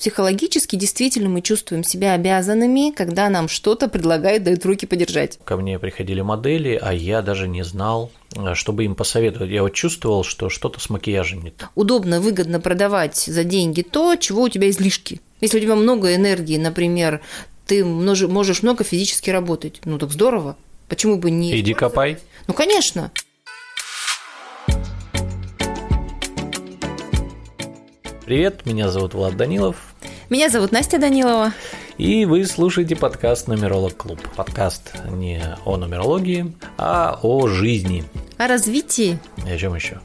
Психологически действительно мы чувствуем себя обязанными, когда нам что-то предлагают, дают руки подержать. Ко мне приходили модели, а я даже не знал, чтобы им посоветовать. Я вот чувствовал, что что-то с макияжем не так. Удобно, выгодно продавать за деньги то, чего у тебя излишки. Если у тебя много энергии, например, ты можешь много физически работать, ну так здорово. Почему бы не... Иди копай. Ну, конечно. Привет, меня зовут Влад Данилов. Меня зовут Настя Данилова. И вы слушаете подкаст «Нумеролог Клуб». Подкаст не о нумерологии, а о жизни. О развитии. И о чем еще?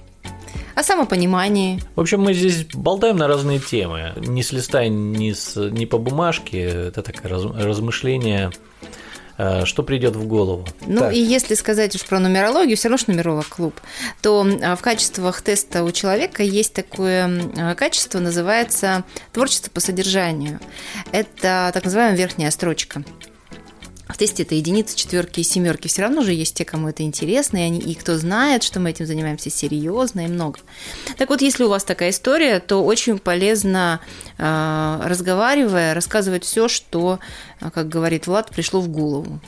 О самопонимании. В общем, мы здесь болтаем на разные темы. Не с листа, не, с, не по бумажке. Это такое размышление Э, что придет в голову. Ну так. и если сказать уж про нумерологию, все равно же нумеролог клуб, то а, в качествах теста у человека есть такое а, качество, называется творчество по содержанию. Это так называемая верхняя строчка в тесте это единицы, четверки и семерки. Все равно же есть те, кому это интересно, и, они, и кто знает, что мы этим занимаемся серьезно и много. Так вот, если у вас такая история, то очень полезно, э, разговаривая, рассказывать все, что, как говорит Влад, пришло в голову.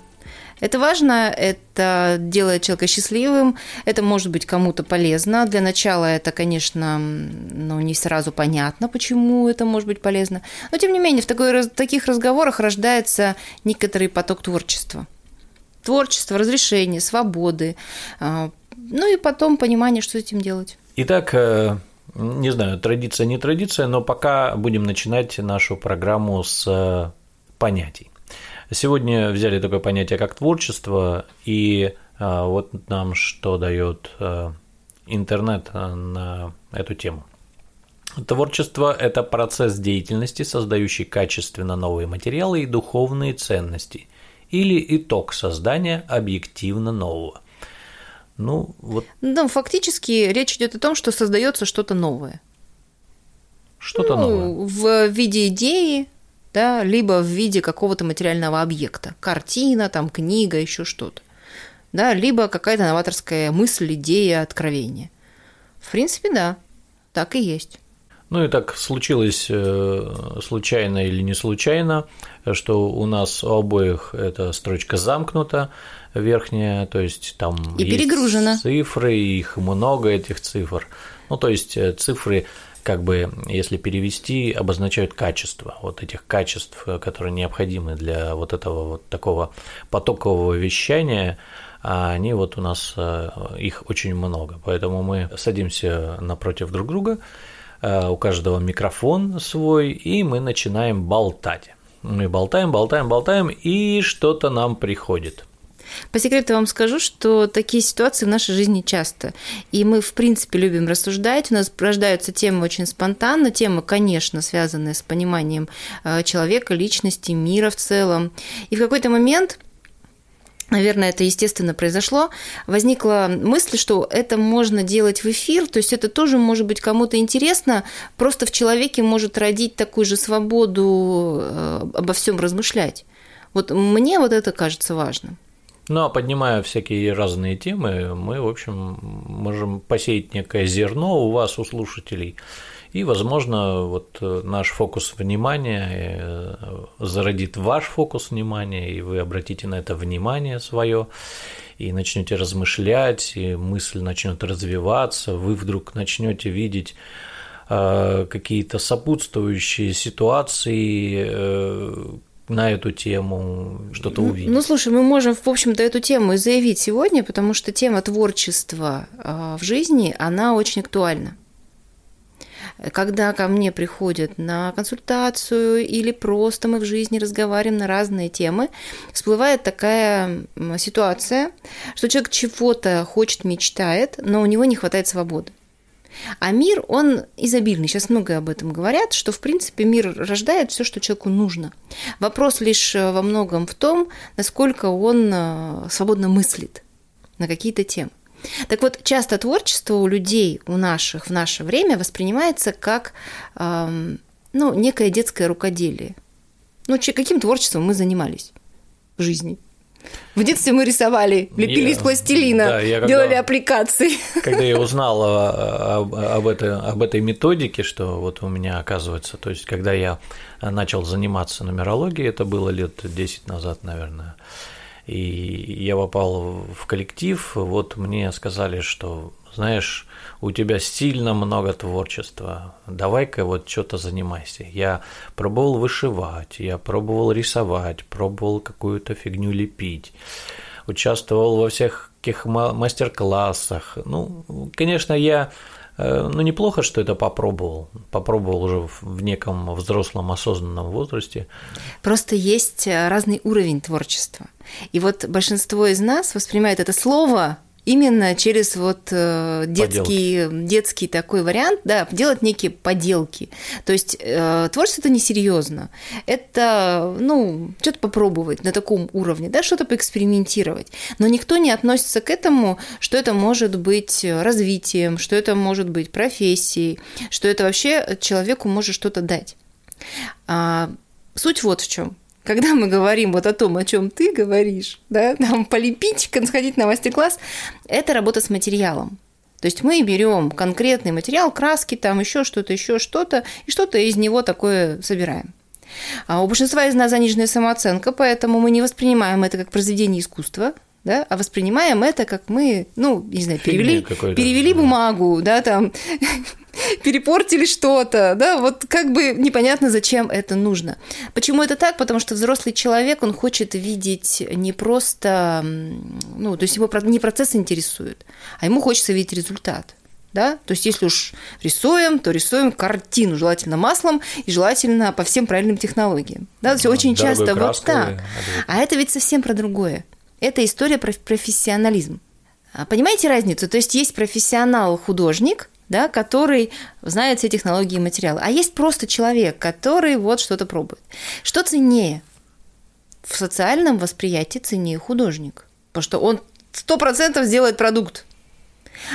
Это важно, это делает человека счастливым, это может быть кому-то полезно. Для начала это, конечно, ну, не сразу понятно, почему это может быть полезно. Но, тем не менее, в, такой, в таких разговорах рождается некоторый поток творчества. Творчество, разрешение, свободы. А, ну и потом понимание, что с этим делать. Итак, э, не знаю, традиция, не традиция, но пока будем начинать нашу программу с э, понятий. Сегодня взяли такое понятие, как творчество, и а, вот нам что дает а, интернет а, на эту тему. Творчество – это процесс деятельности, создающий качественно новые материалы и духовные ценности, или итог создания объективно нового. Ну, вот. Ну, фактически речь идет о том, что создается что-то новое. Что-то ну, новое. В виде идеи, да, либо в виде какого-то материального объекта, картина, там, книга, еще что-то, да, либо какая-то новаторская мысль, идея, откровение. В принципе, да, так и есть. Ну и так случилось э, случайно или не случайно, что у нас у обоих эта строчка замкнута, верхняя, то есть там и перегружена. цифры, их много этих цифр. Ну, то есть э, цифры как бы, если перевести, обозначают качество, вот этих качеств, которые необходимы для вот этого вот такого потокового вещания, а они вот у нас, э, их очень много, поэтому мы садимся напротив друг друга, э, у каждого микрофон свой, и мы начинаем болтать. Мы болтаем, болтаем, болтаем, и что-то нам приходит. По секрету вам скажу, что такие ситуации в нашей жизни часто. И мы, в принципе, любим рассуждать. У нас рождаются темы очень спонтанно. Темы, конечно, связанные с пониманием э, человека, личности, мира в целом. И в какой-то момент наверное, это естественно произошло, возникла мысль, что это можно делать в эфир, то есть это тоже может быть кому-то интересно, просто в человеке может родить такую же свободу э, обо всем размышлять. Вот мне вот это кажется важным. Ну, а поднимая всякие разные темы, мы, в общем, можем посеять некое зерно у вас, у слушателей, и, возможно, вот наш фокус внимания э, зародит ваш фокус внимания, и вы обратите на это внимание свое, и начнете размышлять, и мысль начнет развиваться, вы вдруг начнете видеть э, какие-то сопутствующие ситуации, э, на эту тему что-то ну, увидеть? Ну, слушай, мы можем, в общем-то, эту тему и заявить сегодня, потому что тема творчества а, в жизни, она очень актуальна. Когда ко мне приходят на консультацию или просто мы в жизни разговариваем на разные темы, всплывает такая ситуация, что человек чего-то хочет, мечтает, но у него не хватает свободы. А мир, он изобильный. Сейчас много об этом говорят, что, в принципе, мир рождает все, что человеку нужно. Вопрос лишь э, во многом в том, насколько он э, свободно мыслит на какие-то темы. Так вот, часто творчество у людей, у наших в наше время воспринимается как эм, ну, некое детское рукоделие. Ну, каким творчеством мы занимались в жизни? В детстве мы рисовали, лепили из пластилина, да, я когда, делали аппликации. Когда я узнал об, об, этой, об этой методике, что вот у меня оказывается, то есть когда я начал заниматься нумерологией, это было лет 10 назад, наверное, и я попал в коллектив, вот мне сказали, что, знаешь, у тебя сильно много творчества, давай-ка вот что-то занимайся. Я пробовал вышивать, я пробовал рисовать, пробовал какую-то фигню лепить, участвовал во всех каких мастер-классах. Ну, конечно, я э, ну, неплохо, что это попробовал. Попробовал уже в неком взрослом осознанном возрасте. Просто есть э, разный уровень творчества. И вот большинство из нас воспринимает это слово именно через вот э, детский, детский такой вариант, да, делать некие поделки. То есть э, творчество это несерьезно. Это, ну, что-то попробовать на таком уровне, да, что-то поэкспериментировать. Но никто не относится к этому, что это может быть развитием, что это может быть профессией, что это вообще человеку может что-то дать. А, суть вот в чем когда мы говорим вот о том, о чем ты говоришь, да, там полепить, сходить на мастер-класс, это работа с материалом. То есть мы берем конкретный материал, краски, там еще что-то, еще что-то, и что-то из него такое собираем. А у большинства из нас заниженная самооценка, поэтому мы не воспринимаем это как произведение искусства, да, а воспринимаем это как мы, ну, не знаю, перевели, перевели бумагу, да, там, перепортили что-то, да, вот как бы непонятно, зачем это нужно. Почему это так? Потому что взрослый человек, он хочет видеть не просто, ну, то есть его не процесс интересует, а ему хочется видеть результат. Да? То есть, если уж рисуем, то рисуем картину, желательно маслом и желательно по всем правильным технологиям. Да, то есть, очень часто вот так. А это ведь совсем про другое. Это история про профессионализм. А понимаете разницу? То есть есть профессионал-художник, да, который знает все технологии и материалы. А есть просто человек, который вот что-то пробует. Что ценнее? В социальном восприятии ценнее художник, потому что он сто процентов сделает продукт.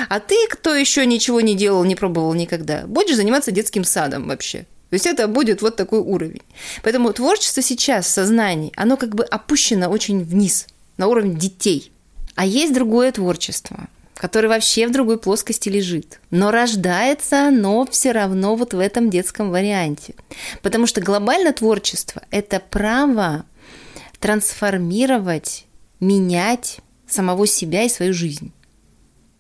А ты, кто еще ничего не делал, не пробовал никогда, будешь заниматься детским садом вообще. То есть это будет вот такой уровень. Поэтому творчество сейчас в сознании, оно как бы опущено очень вниз, на уровень детей. А есть другое творчество – который вообще в другой плоскости лежит. Но рождается оно все равно вот в этом детском варианте. Потому что глобальное творчество – это право трансформировать, менять самого себя и свою жизнь.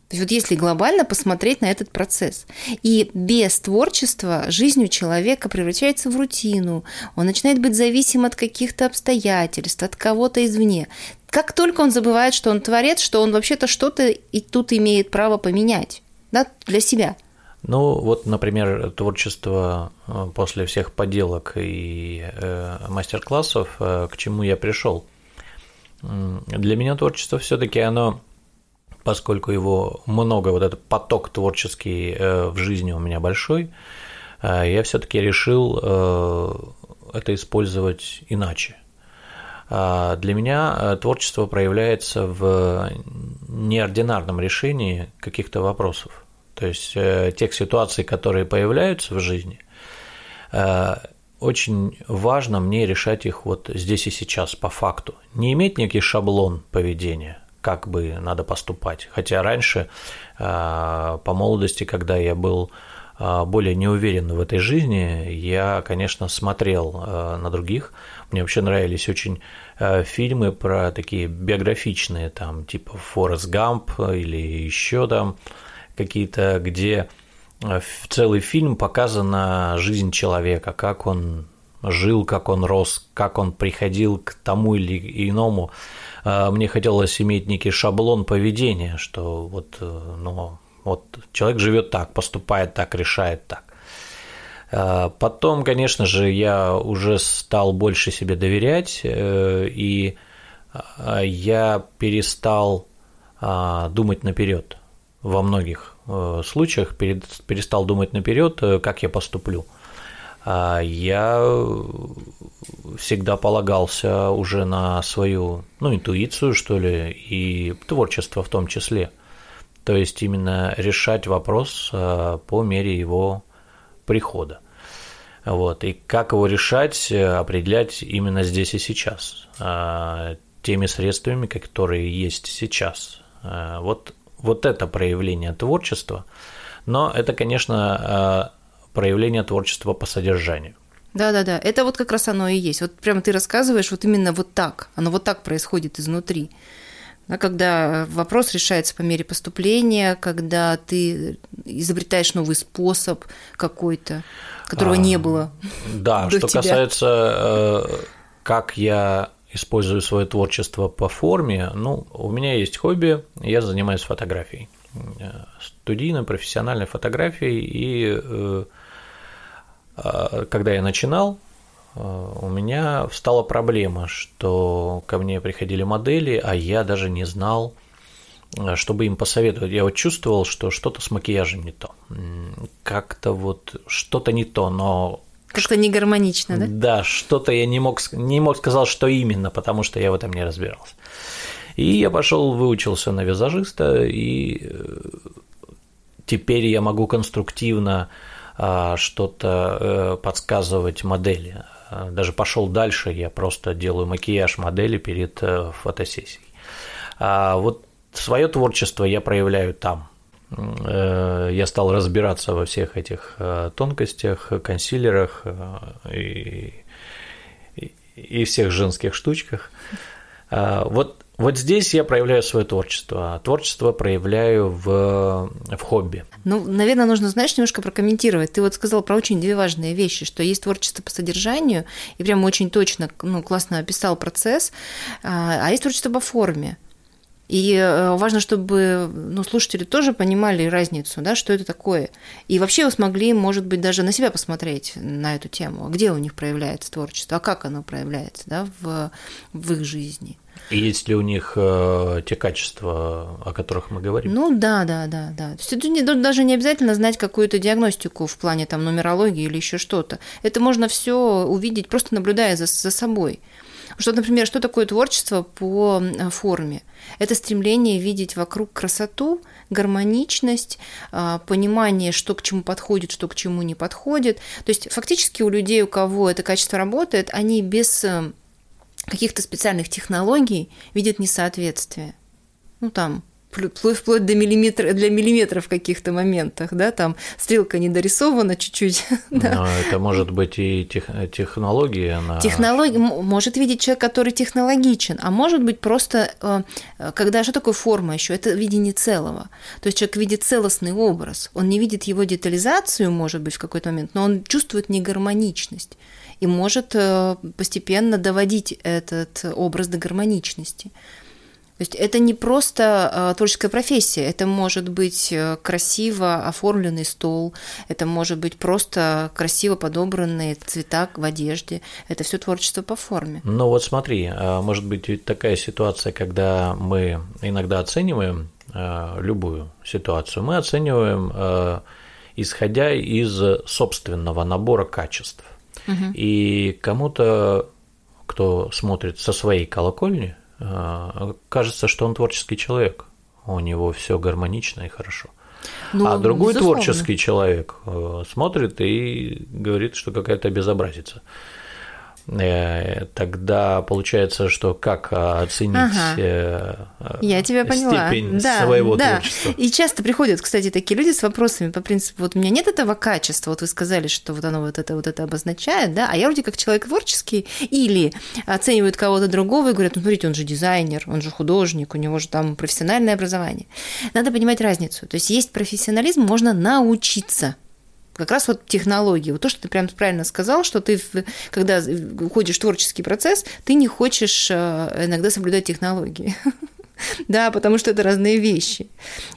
То есть вот если глобально посмотреть на этот процесс. И без творчества жизнь у человека превращается в рутину, он начинает быть зависим от каких-то обстоятельств, от кого-то извне как только он забывает, что он творец, что он вообще-то что-то и тут имеет право поменять да, для себя. Ну, вот, например, творчество э, после всех поделок и э, мастер-классов, э, к чему я пришел. Для меня творчество все-таки оно, поскольку его много, вот этот поток творческий э, в жизни у меня большой, э, я все-таки решил э, это использовать иначе. А, для меня э, творчество проявляется в неординарном решении каких-то вопросов. То есть э, тех ситуаций, которые появляются в жизни, э, очень важно мне решать их вот здесь и сейчас, по факту. Не иметь некий шаблон поведения, как бы надо поступать. Хотя раньше, по молодости, когда я был более неуверен в этой жизни, я, конечно, смотрел на других. Мне вообще нравились очень Э, фильмы про такие биографичные, там, типа Форест Гамп или еще там какие-то, где э, целый фильм показана жизнь человека, как он жил, как он рос, как он приходил к тому или иному. Э, мне хотелось иметь некий шаблон поведения, что вот, ну, вот человек живет так, поступает так, решает так. А, потом, конечно же, я уже стал больше себе доверять, э, и а, я перестал а, думать наперед во многих э, случаях, перестал думать наперед, э, как я поступлю. Я всегда полагался уже на свою, ну, интуицию, что ли, и творчество в том числе. То есть именно решать вопрос по мере его прихода. Вот. И как его решать, э, определять именно здесь и сейчас. А, теми средствами, которые есть сейчас. Э, вот, вот это проявление творчества, но это, конечно, проявление творчества по содержанию. Да-да-да, это вот как раз оно и есть. Вот прямо ты рассказываешь вот именно вот так, оно вот так происходит изнутри. Да, когда вопрос решается по мере поступления, когда ты изобретаешь новый способ какой-то, которого а, не было. Да, что тебя. касается, э, как я использую свое творчество по форме, ну, у меня есть хобби, я занимаюсь фотографией, э, студийной, профессиональной фотографией, и э, а, когда я начинал, а, у меня встала проблема, что ко мне приходили модели, а я даже не знал, а, чтобы им посоветовать. Я вот чувствовал, что что-то с макияжем не то. Как-то вот что-то не то, но как-то не гармонично, да? Да, что-то я не мог, не мог сказать, что именно, потому что я в этом не разбирался. И я пошел, выучился на визажиста, и э, теперь я могу конструктивно а, что-то э, подсказывать модели. А, даже пошел дальше, я просто делаю макияж модели перед э, фотосессией. А вот свое творчество я проявляю там. Э, я стал разбираться во всех этих тонкостях, консилерах и, и всех женских штучках. Вот вот здесь я проявляю свое творчество. Творчество проявляю в, в хобби. Ну, наверное, нужно, знаешь, немножко прокомментировать. Ты вот сказал про очень две важные вещи, что есть творчество по содержанию, и прям очень точно, ну, классно описал процесс, а, а есть творчество по форме. И э, важно, чтобы ну, слушатели тоже понимали разницу, да, что это такое. И вообще вы смогли, может быть, даже на себя посмотреть на эту тему. Где у них проявляется творчество, а как оно проявляется да, в, в их жизни. И есть ли у них э, те качества, о которых мы говорим? Ну да, да, да, да. То есть это не, даже не обязательно знать какую-то диагностику в плане там нумерологии или еще что-то. Это можно все увидеть, просто наблюдая за, за собой. Что, например, что такое творчество по форме? Это стремление видеть вокруг красоту, гармоничность, а, понимание, что к чему подходит, что к чему не подходит. То есть фактически у людей, у кого это качество работает, они без э, каких-то специальных технологий видят несоответствие. Ну, там, вплоть, вплоть до миллиметра, для миллиметров в каких-то моментах, да, там стрелка не дорисована чуть-чуть. Да. Но это может быть и тех, технология. Она... Технология может видеть человек, который технологичен, а может быть просто, э, когда что такое форма еще? Это видение целого. То есть человек видит целостный образ, он не видит его детализацию, может быть, в какой-то момент, но он чувствует негармоничность и может э, постепенно доводить этот образ до гармоничности. То есть это не просто э, творческая профессия, это может быть э, красиво оформленный стол, это может быть просто красиво подобранные цвета в одежде, это все творчество по форме. Ну вот смотри, может быть такая ситуация, когда мы иногда оцениваем любую ситуацию, мы оцениваем исходя из собственного набора качеств. И кому-то, кто смотрит со своей колокольни, э, кажется, что он творческий человек. У него все гармонично и хорошо. Ну, а другой безусловно. творческий человек э, смотрит и говорит, что какая-то безобразица. Э, тогда получается, что как а, оценить ага. Э, Я тебя поняла. степень да, своего да. творчества. И часто приходят, кстати, такие люди с вопросами по принципу, вот у меня нет этого качества, вот вы сказали, что вот оно вот это вот это обозначает, да, а я вроде как человек творческий, или оценивают кого-то другого и говорят, ну смотрите, он же дизайнер, он же художник, у него же там профессиональное образование. Надо понимать разницу. То есть есть профессионализм, можно научиться – как раз вот технологии. Вот то, что ты прям правильно сказал, что ты, когда уходишь в творческий процесс, ты не хочешь э, иногда соблюдать технологии. Да, потому что это разные вещи.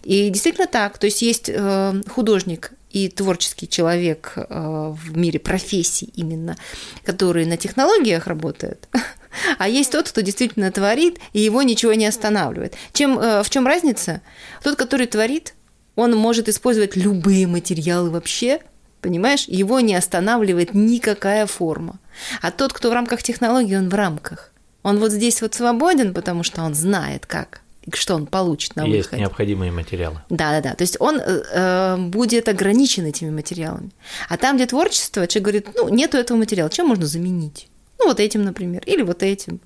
И действительно так. То есть есть э, художник и творческий человек э, в мире профессий именно, который на технологиях работает, а есть тот, кто действительно творит, и его ничего не останавливает. Чем, в чем разница? Тот, который творит, он может использовать любые материалы вообще, понимаешь? Его не останавливает никакая форма. А тот, кто в рамках технологии, он в рамках. Он вот здесь вот свободен, потому что он знает, как что он получит на выходе. Есть необходимые материалы. Да, да, да. То есть он э, э, будет ограничен этими материалами. А там, где творчество, человек говорит, ну, нету этого материала, чем можно заменить? Ну, вот этим, например, или вот этим.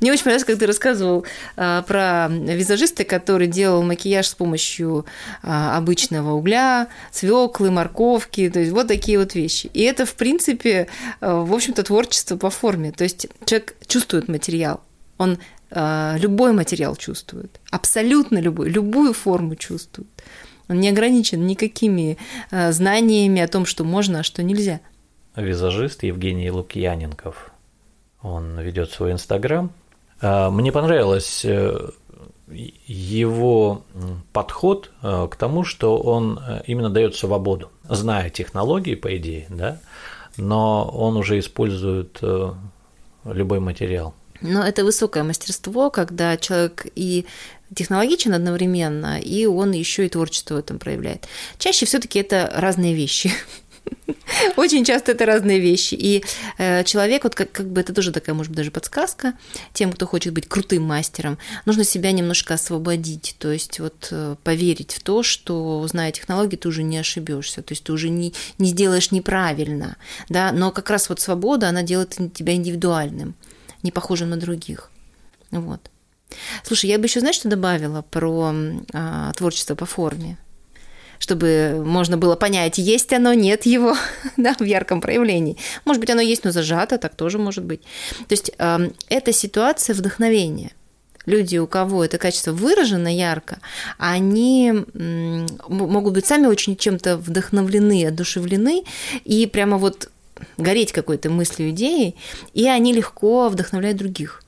Мне очень понравилось, как ты рассказывал а, про визажиста, который делал макияж с помощью а, обычного угля, свеклы, морковки, то есть вот такие вот вещи. И это, в принципе, а, в общем-то, творчество по форме. То есть человек чувствует материал, он а, любой материал чувствует, абсолютно любой, любую форму чувствует. Он не ограничен никакими а, знаниями о том, что можно, а что нельзя. Визажист Евгений Лукьяненков. Он ведет свой инстаграм. А, мне понравилось э, его подход э, к тому, что он э, именно дает свободу, зная технологии, по идее, да, но он уже использует любой материал. Но это высокое мастерство, когда человек и технологичен одновременно, и он еще и творчество в этом проявляет. Чаще все-таки это разные вещи. Очень часто это разные вещи. И э, человек, вот как, как бы это тоже такая, может быть, даже подсказка тем, кто хочет быть крутым мастером, нужно себя немножко освободить, то есть вот э, поверить в то, что, зная технологии, ты уже не ошибешься, то есть ты уже не, не сделаешь неправильно, да, но как раз вот свобода, она делает тебя индивидуальным, не похожим на других. Вот. Слушай, я бы еще, знаешь, что добавила про а, творчество по форме? Чтобы можно было понять, есть оно, нет его да, в ярком проявлении. Может быть, оно есть, но зажато, так тоже может быть. То есть э, это ситуация вдохновения. Люди, у кого это качество выражено ярко, они могут быть сами очень чем-то вдохновлены, одушевлены, и прямо вот гореть какой-то мыслью, идеей, и они легко вдохновляют других.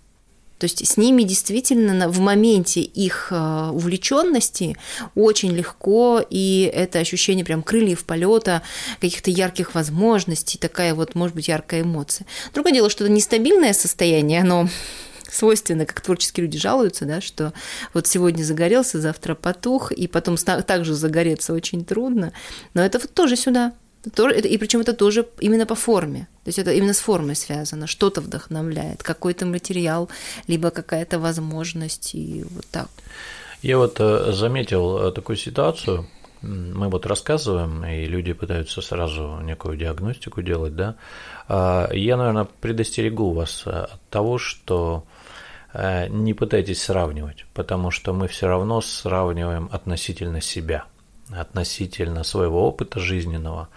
То есть с ними действительно в моменте их э, увлеченности очень легко, и это ощущение прям крыльев полета, каких-то ярких возможностей, такая вот, может быть, яркая эмоция. Другое дело, что это нестабильное состояние, оно свойственно, как творческие люди жалуются, да, что вот сегодня загорелся, завтра потух, и потом также загореться очень трудно. Но это вот тоже сюда. И причем это тоже именно по форме. То есть это именно с формой связано. Что-то вдохновляет, какой-то материал, либо какая-то возможность, и вот так. Я вот э, заметил э, такую ситуацию. Мы вот рассказываем, и люди пытаются сразу некую диагностику делать, да. А, я, наверное, предостерегу вас от того, что э, не пытайтесь сравнивать, потому что мы все равно сравниваем относительно себя – относительно своего опыта жизненного,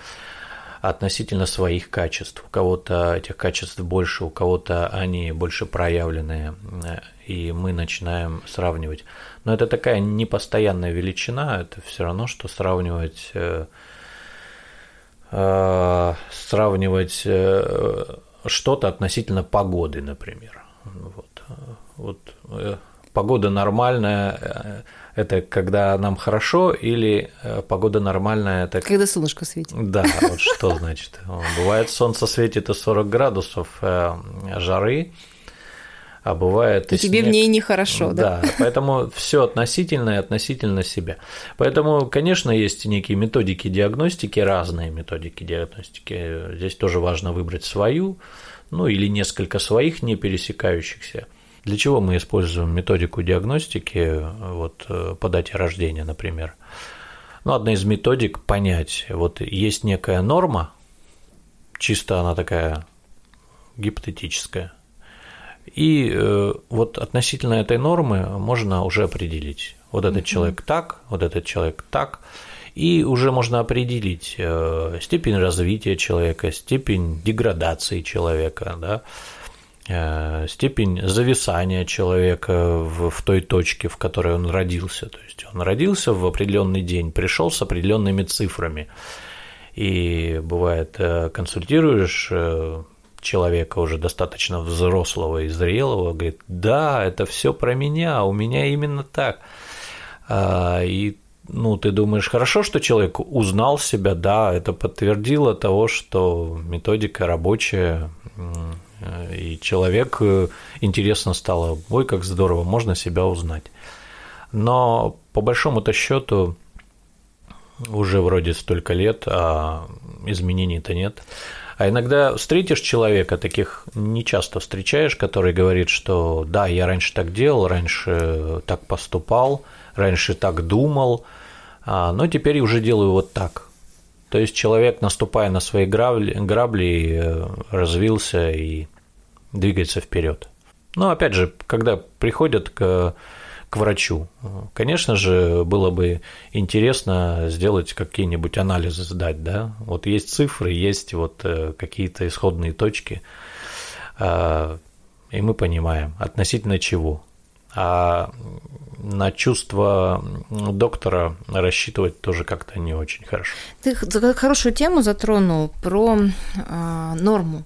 относительно своих качеств. У кого-то этих качеств больше, у кого-то они больше проявленные, и мы начинаем сравнивать. Но это такая непостоянная величина, это все равно, что сравнивать, э, э, сравнивать э, что-то относительно погоды, например. Вот, вот погода нормальная, это когда нам хорошо или э, погода нормальная? Это... Когда солнышко светит. Да, вот что значит. Бывает солнце светит и 40 градусов э, жары, а бывает и, и тебе снег. в ней нехорошо, да? Да, поэтому все относительно и относительно себя. Поэтому, конечно, есть некие методики диагностики, разные методики диагностики. Здесь тоже важно выбрать свою, ну или несколько своих не пересекающихся. Для чего мы используем методику диагностики вот, э, по дате рождения, например? Ну, одна из методик понять, вот есть некая норма, чисто она такая гипотетическая, и э, вот относительно этой нормы можно уже определить, вот этот mm-hmm. человек так, вот этот человек так, и уже можно определить э, степень развития человека, степень деградации человека, да, степень зависания человека в, в той точке, в которой он родился. То есть он родился в определенный день, пришел с определенными цифрами. И бывает, э, консультируешь э, человека уже достаточно взрослого и зрелого, говорит, да, это все про меня, у меня именно так. А, и ну, ты думаешь, хорошо, что человек узнал себя, да, это подтвердило того, что методика рабочая, и человек э, интересно стало, ой, как здорово, можно себя узнать. Но по большому-то счету уже вроде столько лет, а изменений-то нет. А иногда встретишь человека, таких не часто встречаешь, который говорит, что да, я раньше так делал, раньше так поступал, раньше так думал, а, но теперь уже делаю вот так. То есть человек, наступая на свои грабли, грабли э, развился и двигается вперед. Но опять же, когда приходят к к врачу. Конечно же, было бы интересно сделать какие-нибудь анализы, сдать, да. Вот есть цифры, есть вот э, какие-то исходные точки, а, и мы понимаем, относительно чего. А на чувство доктора рассчитывать тоже как-то не очень хорошо. Ты хорошую тему затронул про э, норму.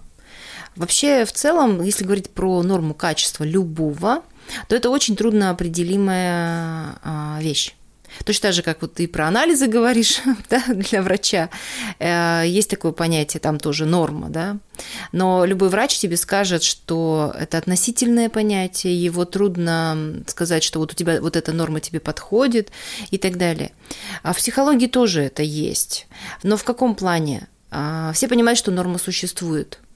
Вообще, в целом, если говорить про норму качества любого то это очень трудно определимая а, вещь. Точно так же, как вот ты про анализы говоришь да, для врача, э, есть такое понятие, там тоже норма, да, но любой врач тебе скажет, что это относительное понятие, его трудно сказать, что вот у тебя вот эта норма тебе подходит и так далее. А в психологии тоже это есть. Но в каком плане? А, все понимают, что норма существует –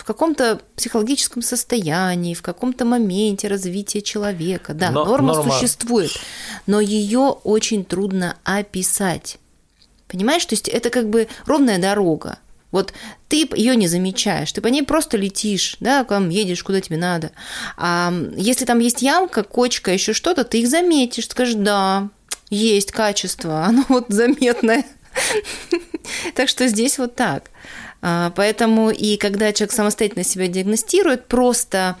в каком-то психологическом состоянии, в каком-то моменте развития человека. Да, но, норма, норма существует, но ее очень трудно описать. Понимаешь, то есть это как бы ровная дорога. Вот ты ее не замечаешь, ты по ней просто летишь, да, там едешь, куда тебе надо. А если там есть ямка, кочка, еще что-то, ты их заметишь, скажешь, да, есть качество, оно вот заметное. Так что здесь вот так. А, поэтому и когда человек самостоятельно себя диагностирует, просто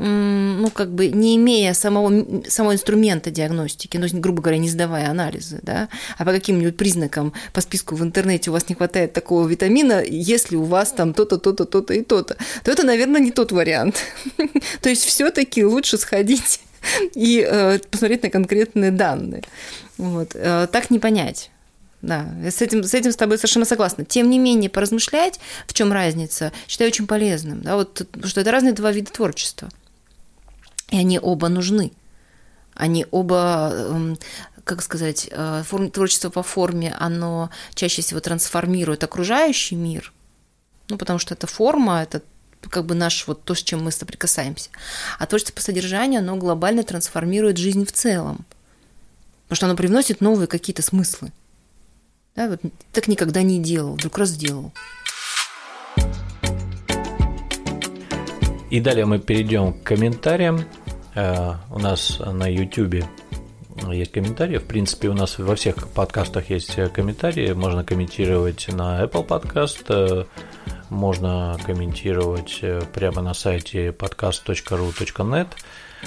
ну, как бы не имея самого, самого инструмента диагностики, ну, грубо говоря, не сдавая анализы, да, а по каким-нибудь признакам по списку в интернете у вас не хватает такого витамина, если у вас там то-то, то-то, то-то и то-то, то это, наверное, не тот вариант. То есть все таки лучше сходить и э, посмотреть на конкретные данные. Вот. Э, так не понять. Да, с этим, с этим с тобой совершенно согласна. Тем не менее, поразмышлять, в чем разница, считаю очень полезным. Да, вот, что это разные два вида творчества. И они оба нужны. Они оба, эм, как сказать, э, форм, творчество по форме, оно чаще всего трансформирует окружающий мир. Ну, потому что это форма, это как бы наш вот то, с чем мы соприкасаемся. А творчество по содержанию, оно глобально трансформирует жизнь в целом. Потому что оно привносит новые какие-то смыслы. Да, вот так никогда не делал, вдруг раз сделал. И далее мы перейдем к комментариям. Э, у нас на YouTube есть комментарии. В принципе, у нас во всех подкастах есть комментарии. Можно комментировать на Apple Podcast, э, можно комментировать э, прямо на сайте podcast.ru.net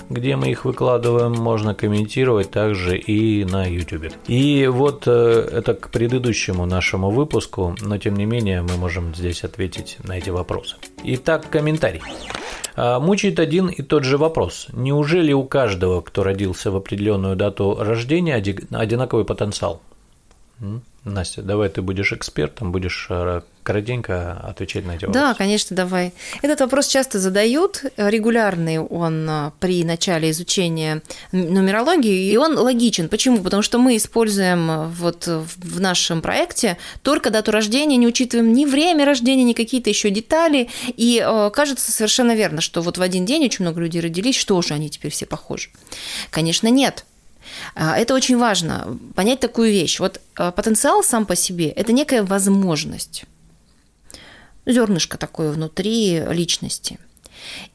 где мы их выкладываем, можно комментировать также и на YouTube. И вот э, это к предыдущему нашему выпуску, но тем не менее мы можем здесь ответить на эти вопросы. Итак, комментарий. А, мучает один и тот же вопрос. Неужели у каждого, кто родился в определенную дату рождения, одинаковый потенциал? Настя, давай ты будешь экспертом, будешь э, коротенько отвечать на эти вопросы. Да, конечно, давай. Этот вопрос часто задают, регулярный он э, при начале изучения нумерологии, и он логичен. Почему? Потому что мы используем э, вот в нашем проекте только дату рождения, не учитываем ни время рождения, ни какие-то еще детали, и кажется совершенно верно, что вот в один день очень много людей родились, что же они теперь все похожи? Конечно, нет. А, это очень важно, понять такую вещь. Вот а, потенциал сам по себе – это некая возможность, зернышко такое внутри личности.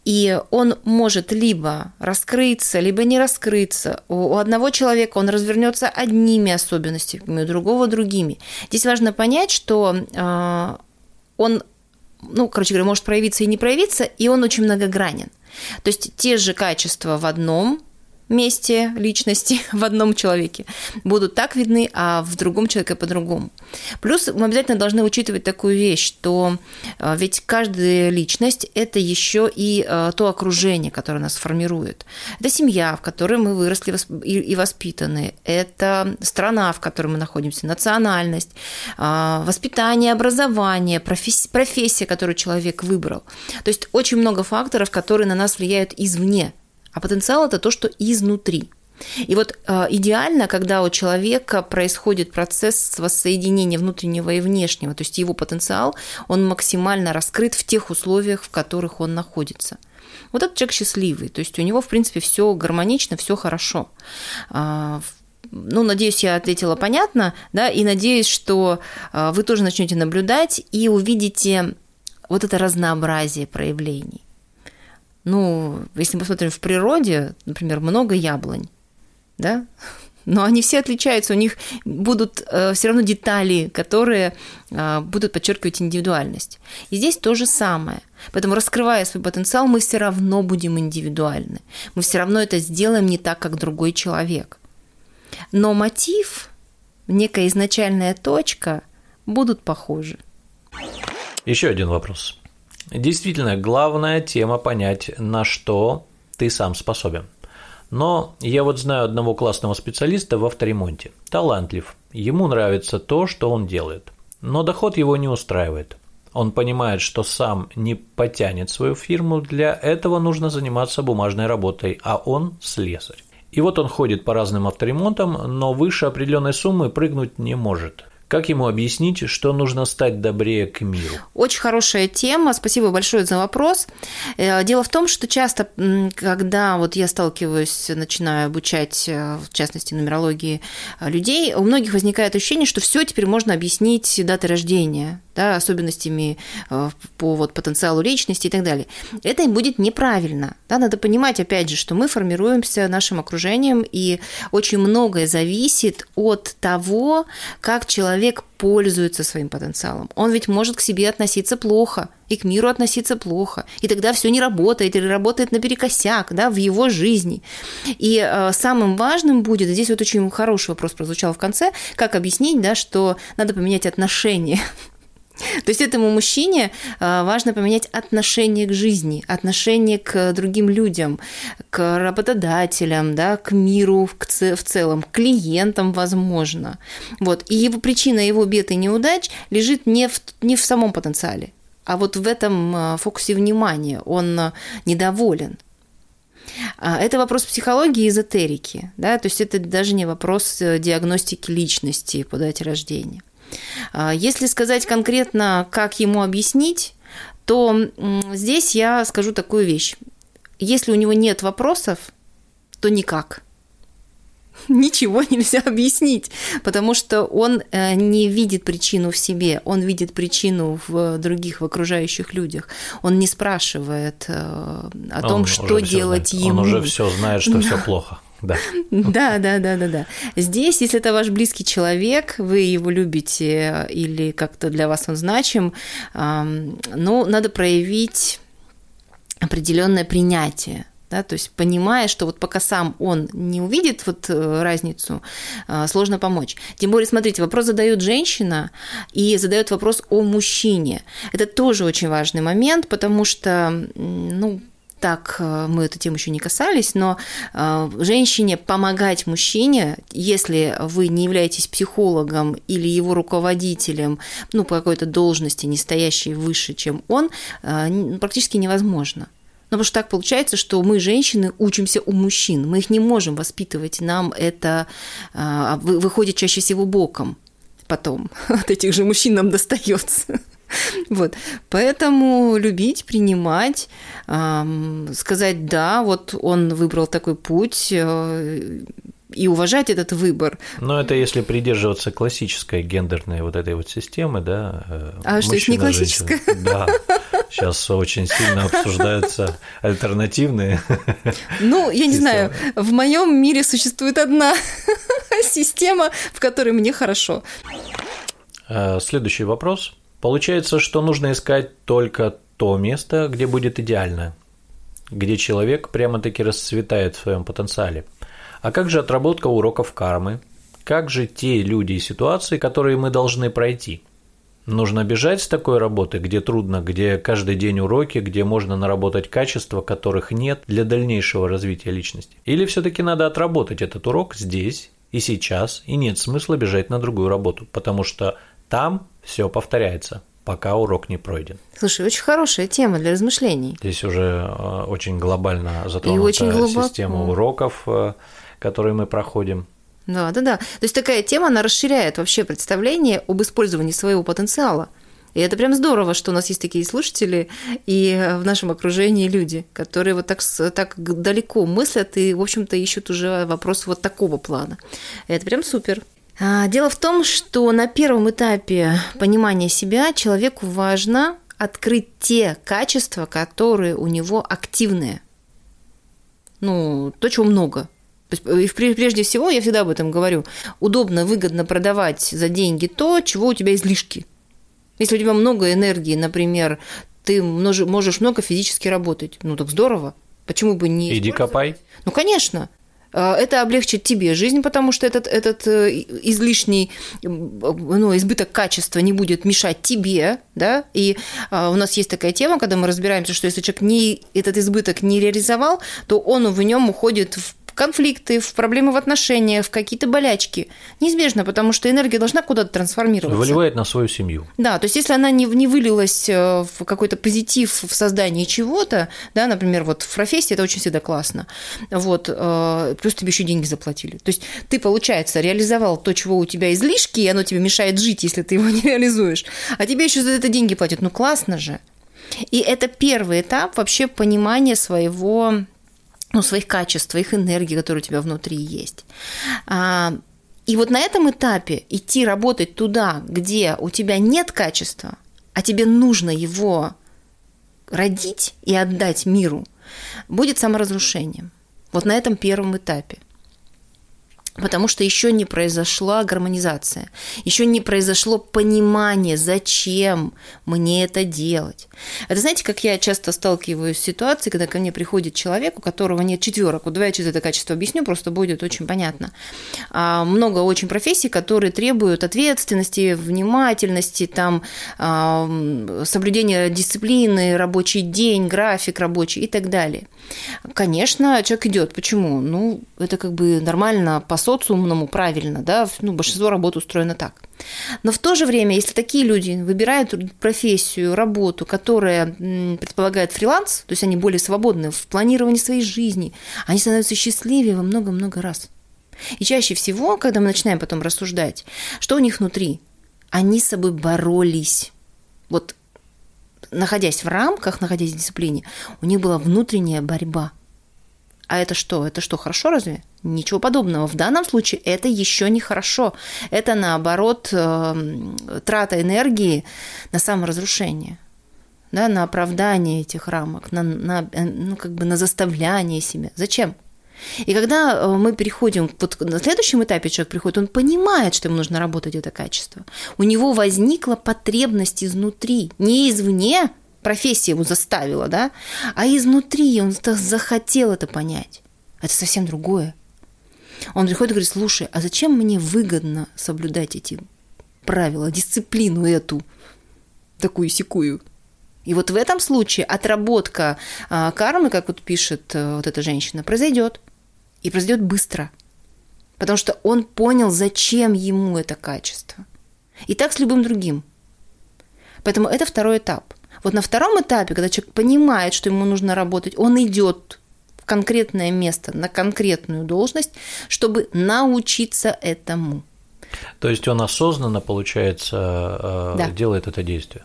И он может либо раскрыться, либо не раскрыться. У одного человека он развернется одними особенностями, у другого другими. Здесь важно понять, что а, он, ну, короче говоря, может проявиться и не проявиться, и он очень многогранен. То есть те же качества в одном месте личности в одном человеке будут так видны, а в другом человеке по-другому. Плюс мы обязательно должны учитывать такую вещь, что а, ведь каждая личность – это еще и а, то окружение, которое нас формирует. Это семья, в которой мы выросли и воспитаны, это страна, в которой мы находимся, национальность, а, воспитание, образование, профессия, которую человек выбрал. То есть очень много факторов, которые на нас влияют извне – а потенциал это то, что изнутри. И вот э, идеально, когда у человека происходит процесс воссоединения внутреннего и внешнего, то есть его потенциал, он максимально раскрыт в тех условиях, в которых он находится. Вот этот человек счастливый, то есть у него, в принципе, все гармонично, все хорошо. А, ну, надеюсь, я ответила понятно, да, и надеюсь, что э, вы тоже начнете наблюдать и увидите вот это разнообразие проявлений Ну, если мы посмотрим в природе, например, много яблонь, да, но они все отличаются, у них будут э, все равно детали, которые э, будут подчеркивать индивидуальность. И здесь то же самое. Поэтому, раскрывая свой потенциал, мы все равно будем индивидуальны. Мы все равно это сделаем не так, как другой человек. Но мотив, некая изначальная точка будут похожи. Еще один вопрос. Действительно, главная тема понять, на что ты сам способен. Но я вот знаю одного классного специалиста в авторемонте. Талантлив. Ему нравится то, что он делает. Но доход его не устраивает. Он понимает, что сам не потянет свою фирму, для этого нужно заниматься бумажной работой, а он слесарь. И вот он ходит по разным авторемонтам, но выше определенной суммы прыгнуть не может. Как ему объяснить, что нужно стать добрее к миру? Очень хорошая тема. Спасибо большое за вопрос. Э, дело в том, что часто, когда вот я сталкиваюсь, начинаю обучать, э, в частности, нумерологии э, людей, у многих возникает ощущение, что все теперь можно объяснить датой рождения да, особенностями э, по вот, потенциалу личности и так далее. Это будет неправильно. Да? Надо понимать, опять же, что мы формируемся нашим окружением, и очень многое зависит от того, как человек пользуется своим потенциалом. Он ведь может к себе относиться плохо и к миру относиться плохо. И тогда все не работает или работает наперекосяк да, в его жизни. И э, самым важным будет, здесь вот очень хороший вопрос прозвучал в конце, как объяснить, да, что надо поменять отношения то есть этому мужчине а, важно поменять отношение к жизни, отношение к другим людям, к работодателям, да, к миру в целом, к клиентам, возможно. Вот. И его причина его бед и неудач лежит не в, не в самом потенциале, а вот в этом а, фокусе внимания. Он а, недоволен. Это вопрос психологии и эзотерики, да, то есть это даже не вопрос э, диагностики личности по дате рождения. А, если сказать конкретно, как ему объяснить, то здесь я скажу такую вещь. Если у него нет вопросов, то никак. Ничего нельзя объяснить, потому что он э, не видит причину в себе, он видит причину в других, в окружающих людях. Он не спрашивает э, о том, он что делать знает. ему. Он уже все знает, что да. все плохо. Да. Да, да, да, да, да. Здесь, если это ваш близкий человек, вы его любите или как-то для вас он значим, ну, надо проявить определенное принятие да, то есть понимая, что вот пока сам он не увидит вот э, разницу, э, сложно помочь. Тем более, смотрите, вопрос задает женщина и задает вопрос о мужчине. Это тоже очень важный момент, потому что, ну, так э, мы эту тему еще не касались, но э, женщине помогать мужчине, если вы не являетесь психологом или его руководителем, ну, по какой-то должности, не стоящей выше, чем он, э, практически невозможно. Ну, потому что так получается, что мы, женщины, учимся у мужчин. Мы их не можем воспитывать. Нам это выходит чаще всего боком потом. От этих же мужчин нам достается. Вот. Поэтому любить, принимать, сказать «да», вот он выбрал такой путь, э, и уважать этот выбор. Но это если придерживаться классической гендерной вот этой вот системы, да. Э, а что, есть не классическая? Да. Сейчас очень сильно обсуждаются альтернативные. Ну, я не знаю, в моем мире существует одна система, в которой мне хорошо. Э, следующий вопрос. Получается, что нужно искать только то место, где будет идеально, где человек прямо-таки расцветает в своем потенциале. А как же отработка уроков кармы? Как же те люди и ситуации, которые мы должны пройти? Нужно бежать с такой работы, где трудно, где каждый день уроки, где можно наработать качества, которых нет для дальнейшего развития личности? Или все-таки надо отработать этот урок здесь и сейчас, и нет смысла бежать на другую работу, потому что там все повторяется, пока урок не пройден. Слушай, очень хорошая тема для размышлений. Здесь уже э, очень глобально затронута очень глубоко. система уроков, э, которые мы проходим. Да, да, да. То есть такая тема, она расширяет вообще представление об использовании своего потенциала. И это прям здорово, что у нас есть такие слушатели и в нашем окружении люди, которые вот так, так далеко мыслят и, в общем-то, ищут уже вопрос вот такого плана. Это прям супер. А, дело в том, что на первом этапе понимания себя человеку важно открыть те качества, которые у него активные. Ну, то, чего много. Есть, и прежде всего, я всегда об этом говорю, удобно, выгодно продавать за деньги то, чего у тебя излишки. Если у тебя много энергии, например, ты можешь много физически работать, ну так здорово. Почему бы не... Иди копай. Ну, конечно. А, это облегчит тебе жизнь, потому что этот, этот э, излишний ну, избыток качества не будет мешать тебе, да, и а, у нас есть такая тема, когда мы разбираемся, что если человек не, этот избыток не реализовал, то он в нем уходит в конфликты, в проблемы в отношениях, в какие-то болячки. Неизбежно, потому что энергия должна куда-то трансформироваться. Выливает на свою семью. Да, то есть если она не, не вылилась э, в какой-то позитив в создании чего-то, да, например, вот в профессии это очень всегда классно, вот, э, плюс тебе еще деньги заплатили. То есть ты, получается, реализовал то, чего у тебя излишки, и оно тебе мешает жить, если ты его не реализуешь, а тебе еще за это деньги платят. Ну, классно же. И это первый этап вообще понимания своего ну, своих качеств, своих энергий, которые у тебя внутри есть. А, и вот на этом этапе идти работать туда, где у тебя нет качества, а тебе нужно его родить и отдать миру, будет саморазрушением. Вот на этом первом этапе потому что еще не произошла гармонизация, еще не произошло понимание, зачем мне это делать. Это знаете, как я часто сталкиваюсь с ситуацией, когда ко мне приходит человек, у которого нет четверок. Вот давай я через это качество объясню, просто будет очень понятно. А, много очень профессий, которые требуют ответственности, внимательности, там, а, соблюдения дисциплины, рабочий день, график рабочий и так далее. Конечно, человек идет. Почему? Ну, это как бы нормально по социумному, правильно, да, ну, большинство работы устроено так. Но в то же время, если такие люди выбирают профессию, работу, которая предполагает фриланс, то есть они более свободны в планировании своей жизни, они становятся счастливее во много-много раз. И чаще всего, когда мы начинаем потом рассуждать, что у них внутри, они с собой боролись. Вот находясь в рамках, находясь в дисциплине, у них была внутренняя борьба. А это что? Это что, хорошо разве? Ничего подобного. В данном случае это еще не хорошо. Это, наоборот, эм, трата энергии на саморазрушение да, на оправдание этих рамок, на, на, э, ну, как бы на заставляние себя. Зачем? И когда э, мы переходим, вот на следующем этапе человек приходит, он понимает, что ему нужно работать это качество. У него возникла потребность изнутри, не извне, профессия его заставила, да, а изнутри он захотел это понять. Это совсем другое. Он приходит и говорит, слушай, а зачем мне выгодно соблюдать эти правила, дисциплину эту, такую секую? И вот в этом случае отработка а, кармы, как вот пишет э, вот эта женщина, произойдет. И произойдет быстро. Потому что он понял, зачем ему это качество. И так с любым другим. Поэтому это второй этап. Вот на втором этапе, когда человек понимает, что ему нужно работать, он идет в конкретное место, на конкретную должность, чтобы научиться этому. То есть он осознанно, получается, э, да. делает это действие.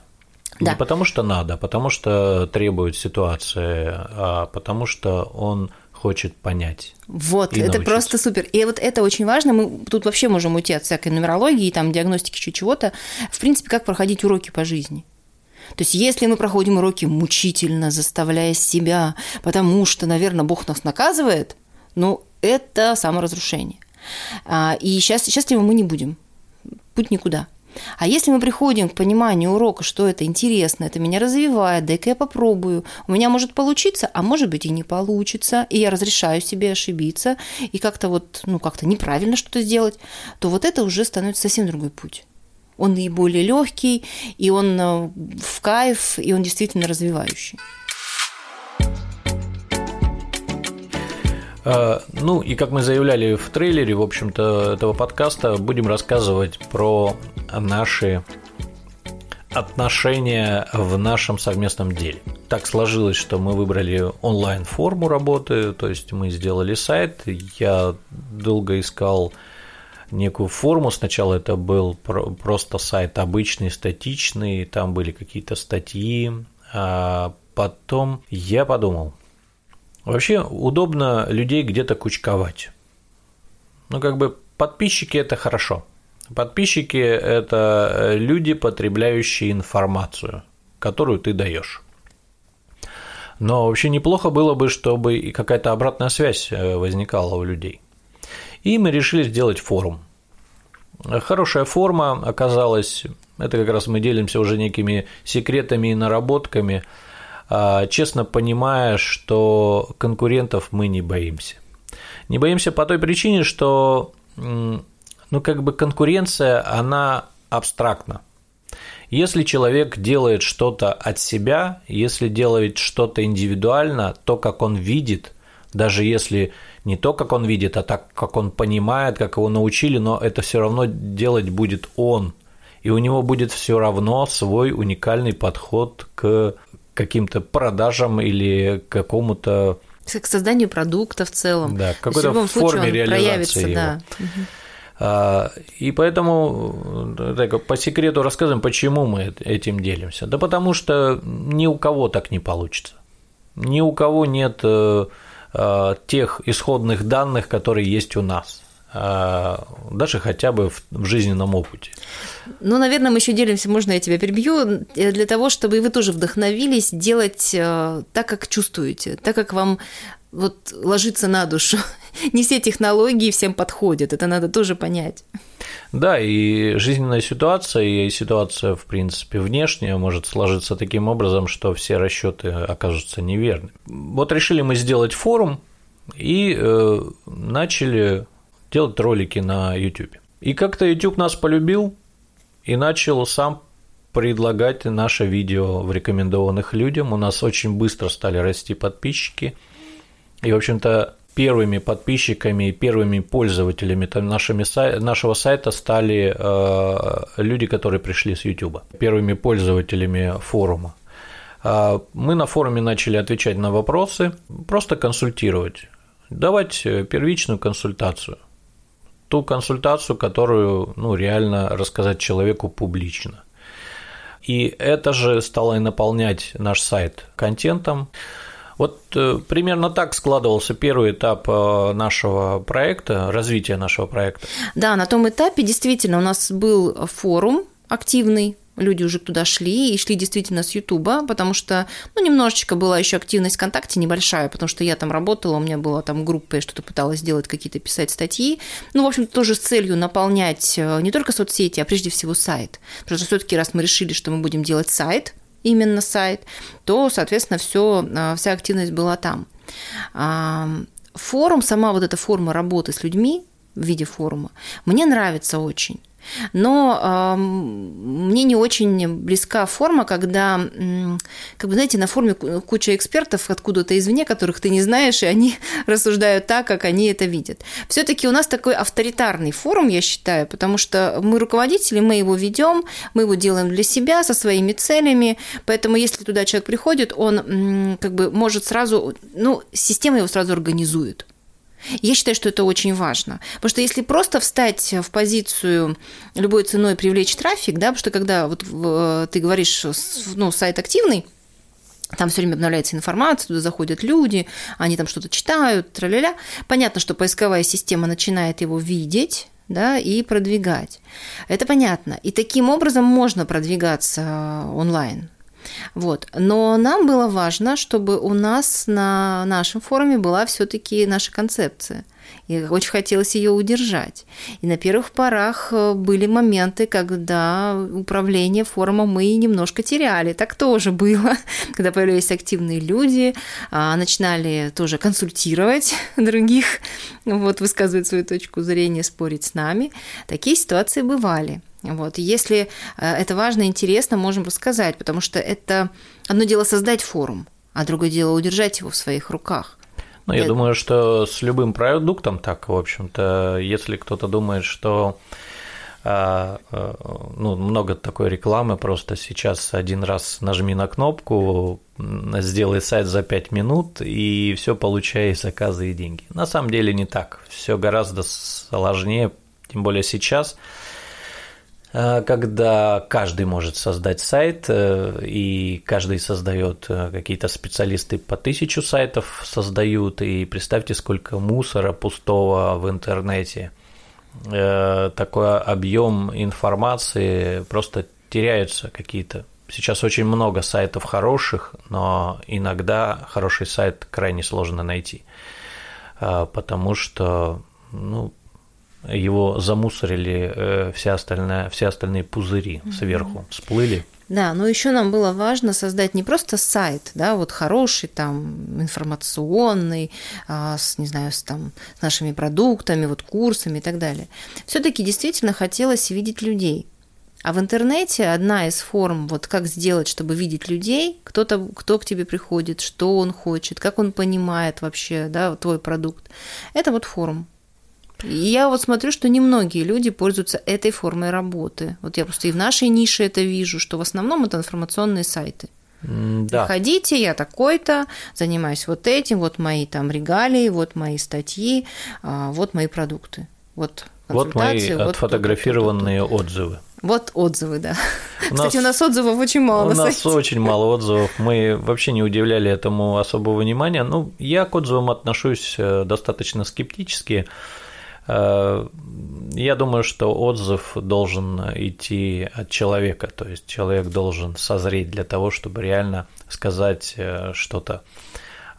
Да. Не потому что надо, а потому что требует ситуации, а потому что он хочет понять. Вот, это научиться. просто супер. И вот это очень важно. Мы тут вообще можем уйти от всякой нумерологии, там, диагностики, чего-то. В принципе, как проходить уроки по жизни. То есть, если мы проходим уроки мучительно, заставляя себя, потому что, наверное, Бог нас наказывает, ну, это саморазрушение. А, и сейчас, счастливы мы не будем. Путь никуда. А если мы приходим к пониманию урока, что это интересно, это меня развивает, дай-ка я попробую, у меня может получиться, а может быть и не получится, и я разрешаю себе ошибиться, и как-то вот, ну, как-то неправильно что-то сделать, то вот это уже становится совсем другой путь. Он и более легкий, и он э, в кайф, и он действительно развивающий. А, ну и как мы заявляли в трейлере, в общем-то, этого подкаста, будем рассказывать про наши отношения в нашем совместном деле. Так сложилось, что мы выбрали онлайн-форму работы, то есть мы сделали сайт, я долго искал некую форму. Сначала это был просто сайт обычный, статичный, там были какие-то статьи, а потом я подумал, Вообще удобно людей где-то кучковать. Ну, как бы подписчики – это хорошо. Подписчики – это люди, потребляющие информацию. которую ты даешь. Но вообще неплохо было бы, чтобы и какая-то обратная связь э, возникала у людей. И мы решили сделать форум. Хорошая форма оказалась, это как раз мы делимся уже некими секретами и наработками, а, честно понимая, что конкурентов мы не боимся. Не боимся по той причине, что ну, как бы конкуренция, она абстрактна. Если человек делает что-то от себя, если делает что-то индивидуально, то, как он видит, даже если не то, как он видит, а так, как он понимает, как его научили, но это все равно делать будет он. И у него будет все равно свой уникальный подход к каким-то продажам или к какому-то к созданию продукта в целом. Да, какой-то в форме реализации его. Да. А, и поэтому так, по секрету рассказываем, почему мы этим делимся. Да потому что ни у кого так не получится. Ни у кого нет э, тех исходных данных, которые есть у нас а, даже хотя бы в жизненном опыте. Ну, наверное, мы еще делимся, можно я тебя перебью, э, для того, чтобы вы тоже вдохновились делать так, как чувствуете, так, как вам вот ложится на душу. Не все технологии всем подходят, это надо тоже понять. Да, и жизненная ситуация, и ситуация, в принципе, внешняя может сложиться таким образом, что все расчеты окажутся неверны. Вот решили мы сделать форум и э, начали делать ролики на YouTube. И как-то YouTube нас полюбил и начал сам предлагать наше видео в рекомендованных людям. У нас очень быстро стали расти подписчики – и, в общем-то, первыми подписчиками и первыми пользователями нашими, нашего сайта стали э, люди, которые пришли с YouTube, первыми пользователями форума. А мы на форуме начали отвечать на вопросы, просто консультировать, давать первичную консультацию, ту консультацию, которую ну, реально рассказать человеку публично. И это же стало и наполнять наш сайт контентом. Вот э, примерно так складывался первый этап э, нашего проекта, развития нашего проекта. Да, на том этапе действительно у нас был форум активный, люди уже туда шли и шли действительно с Ютуба, потому что, ну, немножечко была еще активность ВКонтакте небольшая, потому что я там работала, у меня была там группа, я что-то пыталась делать, какие-то писать статьи. Ну, в общем тоже с целью наполнять э, не только соцсети, а прежде всего сайт. Потому что все-таки раз мы решили, что мы будем делать сайт, именно сайт, то, соответственно, все, а, вся активность была там. А, форум, сама вот эта форма работы с людьми в виде форума, мне нравится очень. Но э, мне не очень близка форма, когда, как бы, знаете, на форуме куча экспертов откуда-то извне, которых ты не знаешь, и они рассуждают так, как они это видят. Все-таки у нас такой авторитарный форум, я считаю, потому что мы руководители, мы его ведем, мы его делаем для себя, со своими целями, поэтому если туда человек приходит, он как бы может сразу, ну, система его сразу организует. Я считаю, что это очень важно. Потому что если просто встать в позицию любой ценой привлечь трафик, да, потому что когда вот э, ты говоришь, ну, сайт активный, там все время обновляется информация, туда заходят люди, они там что-то читают, тра-ля-ля. Понятно, что поисковая система начинает его видеть, да, и продвигать. Это понятно. И таким образом можно продвигаться онлайн. Вот. Но нам было важно, чтобы у нас на нашем форуме была все-таки наша концепция. И очень хотелось ее удержать. И на первых порах э, были моменты, когда управление форумом мы немножко теряли. Так тоже было, когда появлялись активные люди, а, начинали тоже консультировать других, вот, высказывать свою точку зрения, спорить с нами. Такие ситуации бывали. Вот. Если э, это важно, интересно, можем рассказать, потому что это одно дело создать форум, а другое дело удержать его в своих руках. Ну, я это... думаю, что с любым продуктом так, в общем-то, если кто-то думает, что а, э, ну, много такой рекламы, просто сейчас один раз нажми на кнопку, сделай сайт за 5 минут, и все получай заказы и деньги. На самом деле не так, все гораздо сложнее, тем более сейчас – когда каждый может создать сайт, э, и каждый создает э, какие-то специалисты по тысячу сайтов создают, и представьте, сколько мусора пустого в интернете. Такой объем информации, просто теряются какие-то. Сейчас очень много сайтов хороших, но иногда хороший сайт крайне сложно найти, потому что ну, его замусорили э, все остальные, все остальные пузыри сверху, всплыли. Да, но еще нам было важно создать не просто сайт, да, вот хороший там информационный, а, с, не знаю, с, там, с нашими продуктами, вот курсами и так далее. Все-таки действительно хотелось видеть людей. А в интернете одна из форм, вот как сделать, чтобы видеть людей, кто-то, кто к тебе приходит, что он хочет, как он понимает вообще да, твой продукт, это вот форум. Я вот смотрю, что немногие люди пользуются этой формой работы. Вот я просто и в нашей нише это вижу, что в основном это информационные сайты. Да. Приходите, я такой-то, занимаюсь вот этим, вот мои там регалии, вот мои статьи, а, вот мои продукты. Вот вот мои вот отфотографированные вот, отзывы. Вот отзывы, да. У Кстати, нас, у нас отзывов очень мало. У на нас сайте. очень мало отзывов. Мы вообще не удивляли этому особого внимания. Ну, я к отзывам отношусь э, достаточно скептически. Э, я думаю, что отзыв должен идти от человека, то есть человек должен созреть для того, чтобы реально сказать э, что-то.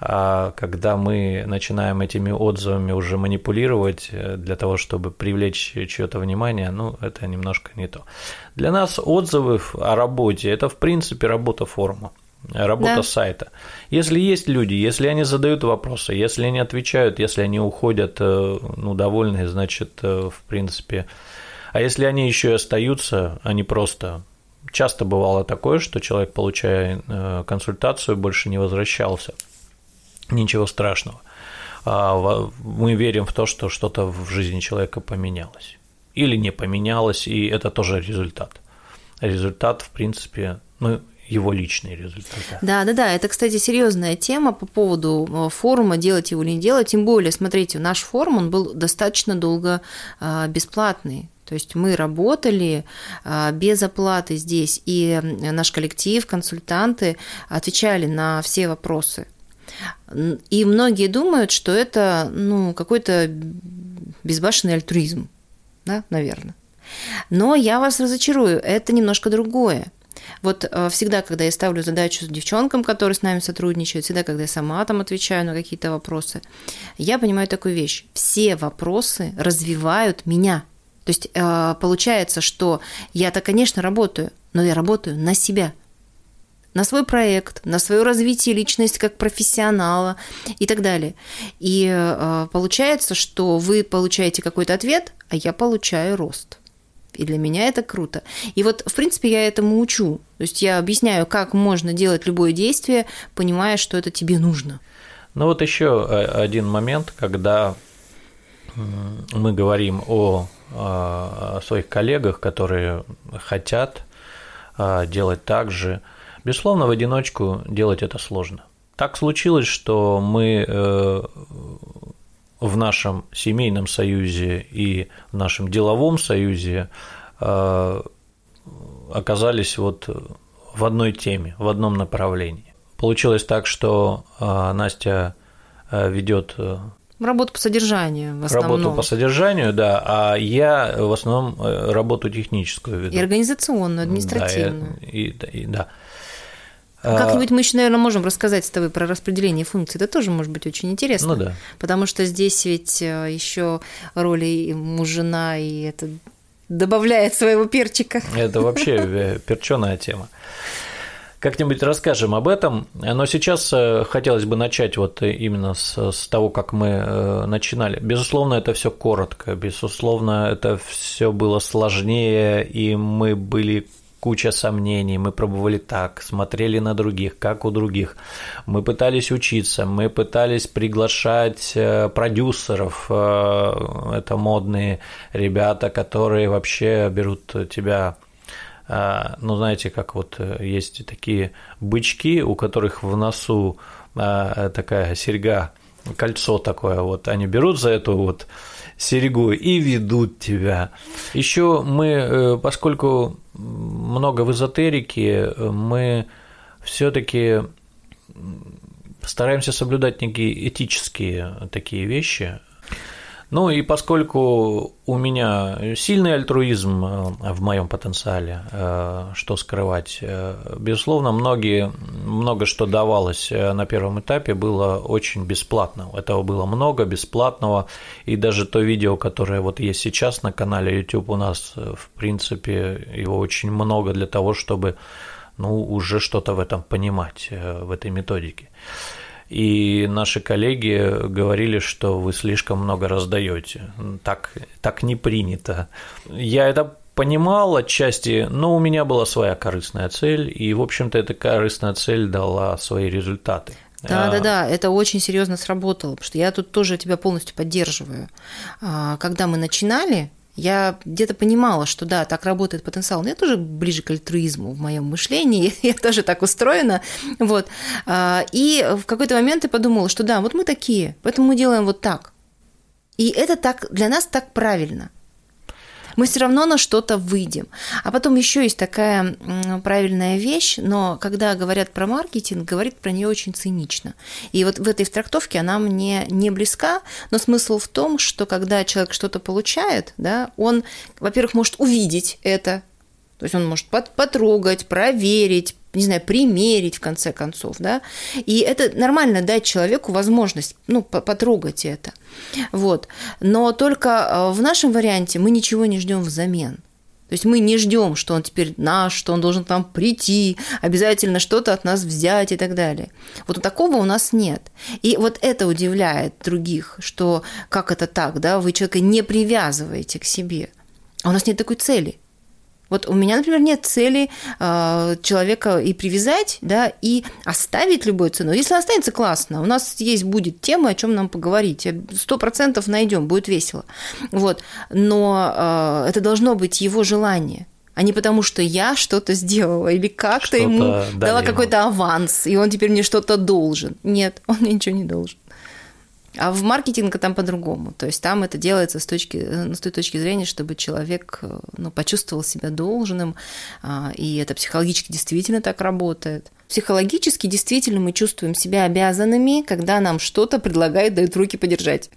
А когда мы начинаем этими отзывами уже манипулировать э, для того, чтобы привлечь чье-то внимание, ну, это немножко не то. Для нас отзывы о работе – это, в принципе, работа форума работа да. сайта. Если есть люди, если они задают вопросы, если они отвечают, если они уходят, э, ну, довольные, значит, э, в принципе. А если они еще и остаются, они просто часто бывало такое, что человек, получая э, консультацию, больше не возвращался. Ничего страшного. А мы верим в то, что что-то в жизни человека поменялось. Или не поменялось, и это тоже результат. Результат, в принципе, ну, его личные результаты. Да, да, да. Это, кстати, серьезная тема по поводу э, форума, делать его или не делать. Тем более, смотрите, наш форум, он был достаточно долго а, бесплатный. То есть мы работали а, без оплаты здесь, и наш коллектив, консультанты отвечали на все вопросы. И многие думают, что это ну, какой-то безбашенный альтруизм, да, наверное. Но я вас разочарую, это немножко другое. Вот э, всегда, когда я ставлю задачу девчонкам, которые с нами сотрудничают, всегда, когда я сама там отвечаю на какие-то вопросы, я понимаю такую вещь. Все вопросы развивают меня. То есть э, получается, что я-то, конечно, работаю, но я работаю на себя – на свой проект, на свое развитие личности как профессионала и так далее. И э, получается, что вы получаете какой-то ответ, а я получаю рост. И для меня это круто. И вот, в принципе, я этому учу. То есть я объясняю, как можно делать любое действие, понимая, что это тебе нужно. Ну вот еще э, один момент, когда мы говорим о, о своих коллегах, которые хотят а, делать так же. Безусловно, в одиночку делать это сложно. Так случилось, что мы э, в нашем семейном союзе и в нашем деловом союзе э, оказались вот в одной теме, в одном направлении. Получилось так, что э, Настя э, ведет Работу по содержанию в основном. Работу по содержанию, да, а я в основном работу техническую веду. И организационную, административную. Да, и, и, и, да. А, как-нибудь мы еще, наверное, можем рассказать с тобой про распределение функций. Это тоже может быть очень интересно. Ну да. Потому что здесь ведь э, еще роли муж-жена, и это добавляет своего перчика. Это вообще э, перченая тема. Как-нибудь расскажем об этом, но сейчас э, хотелось бы начать вот именно с, с того, как мы начинали. Безусловно, это все коротко, безусловно, это все было сложнее, и мы были куча сомнений, мы пробовали так, смотрели на других, как у других, мы пытались учиться, мы пытались приглашать э, продюсеров, э, это модные ребята, которые вообще берут тебя э, ну, знаете, как вот есть такие бычки, у которых в носу такая серьга, кольцо такое, вот. Они берут за эту вот серьгу и ведут тебя. Еще мы, э, поскольку много в эзотерике, мы все-таки стараемся соблюдать некие этические такие вещи. Ну и поскольку у меня сильный альтруизм э, в моем потенциале, э, что скрывать, э, безусловно, многие, много что давалось на первом этапе было очень бесплатно. Этого было много бесплатного, и даже то видео, которое вот есть сейчас на канале YouTube у нас, в принципе, его очень много для того, чтобы ну, уже что-то в этом понимать, в этой методике и наши коллеги говорили, что вы слишком много раздаете. Так, так не принято. Я это понимал отчасти, но у меня была своя корыстная цель, и, в общем-то, эта корыстная цель дала свои результаты. Да, да, да, это очень серьезно сработало, потому что я тут тоже тебя полностью поддерживаю. А, когда мы начинали, я где-то понимала, что да, так работает потенциал. Но я тоже ближе к альтруизму в моем мышлении, я тоже так устроена. Вот. А, и в какой-то момент я подумала, что да, вот мы такие, поэтому мы делаем вот так. И это так для нас так правильно – мы все равно на что-то выйдем. А потом еще есть такая правильная вещь, но когда говорят про маркетинг, говорит про нее очень цинично. И вот в этой трактовке она мне не близка, но смысл в том, что когда человек что-то получает, да, он, во-первых, может увидеть это, то есть он может потрогать, проверить, не знаю, примерить в конце концов, да, и это нормально дать человеку возможность, ну, потрогать это, вот, но только э, в нашем варианте мы ничего не ждем взамен, то есть мы не ждем, что он теперь наш, что он должен там прийти, обязательно что-то от нас взять и так далее. Вот такого у нас нет. И вот это удивляет других, что как это так, да, вы человека не привязываете к себе. А у нас нет такой цели. Вот у меня, например, нет цели э, человека и привязать, да, и оставить любой ценой. Если останется, классно. У нас есть будет тема, о чем нам поговорить. Сто процентов найдем, будет весело. Вот. Но э, это должно быть его желание а не потому, что я что-то сделала или как-то ему дала какой-то аванс, и он теперь мне что-то должен. Нет, он мне ничего не должен. А в маркетинге там по-другому. То есть там это делается с, точки, э, с той точки зрения, чтобы человек э, ну, почувствовал себя должным, а, и это психологически действительно так работает. Психологически действительно мы чувствуем себя обязанными, когда нам что-то предлагают, дают руки подержать.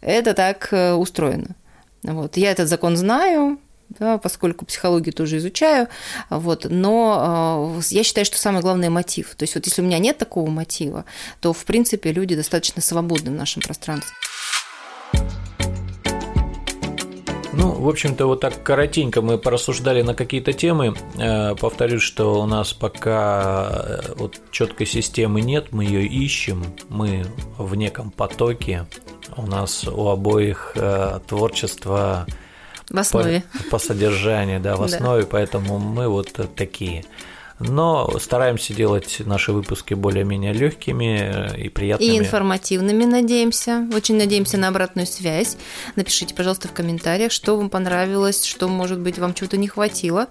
Это так э, устроено. Вот. Я этот закон знаю, да, поскольку психологию тоже изучаю, вот, но э, я считаю, что самое главное – мотив. То есть вот если у меня нет такого мотива, то, в принципе, люди достаточно свободны в нашем пространстве. Ну, в общем-то, вот так коротенько мы порассуждали на какие-то темы. Э, повторюсь, что у нас пока э, вот четкой системы нет, мы ее ищем, мы в неком потоке. У нас у обоих творчество в основе. По, по содержанию, да, в основе, да. поэтому мы вот такие. Но стараемся делать наши выпуски более-менее легкими и приятными. И информативными, надеемся. Очень надеемся на обратную связь. Напишите, пожалуйста, в комментариях, что вам понравилось, что, может быть, вам чего-то не хватило.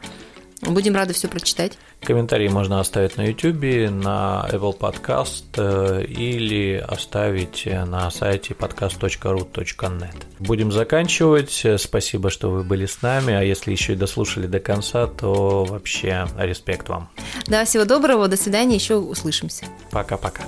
Будем рады все прочитать. Комментарии можно оставить на YouTube, на Apple Podcast э, или оставить на сайте podcast.ru.net. Будем заканчивать. Спасибо, что вы были с нами. А если еще и дослушали до конца, то вообще респект вам. Да, всего доброго, до свидания, еще услышимся. Пока-пока.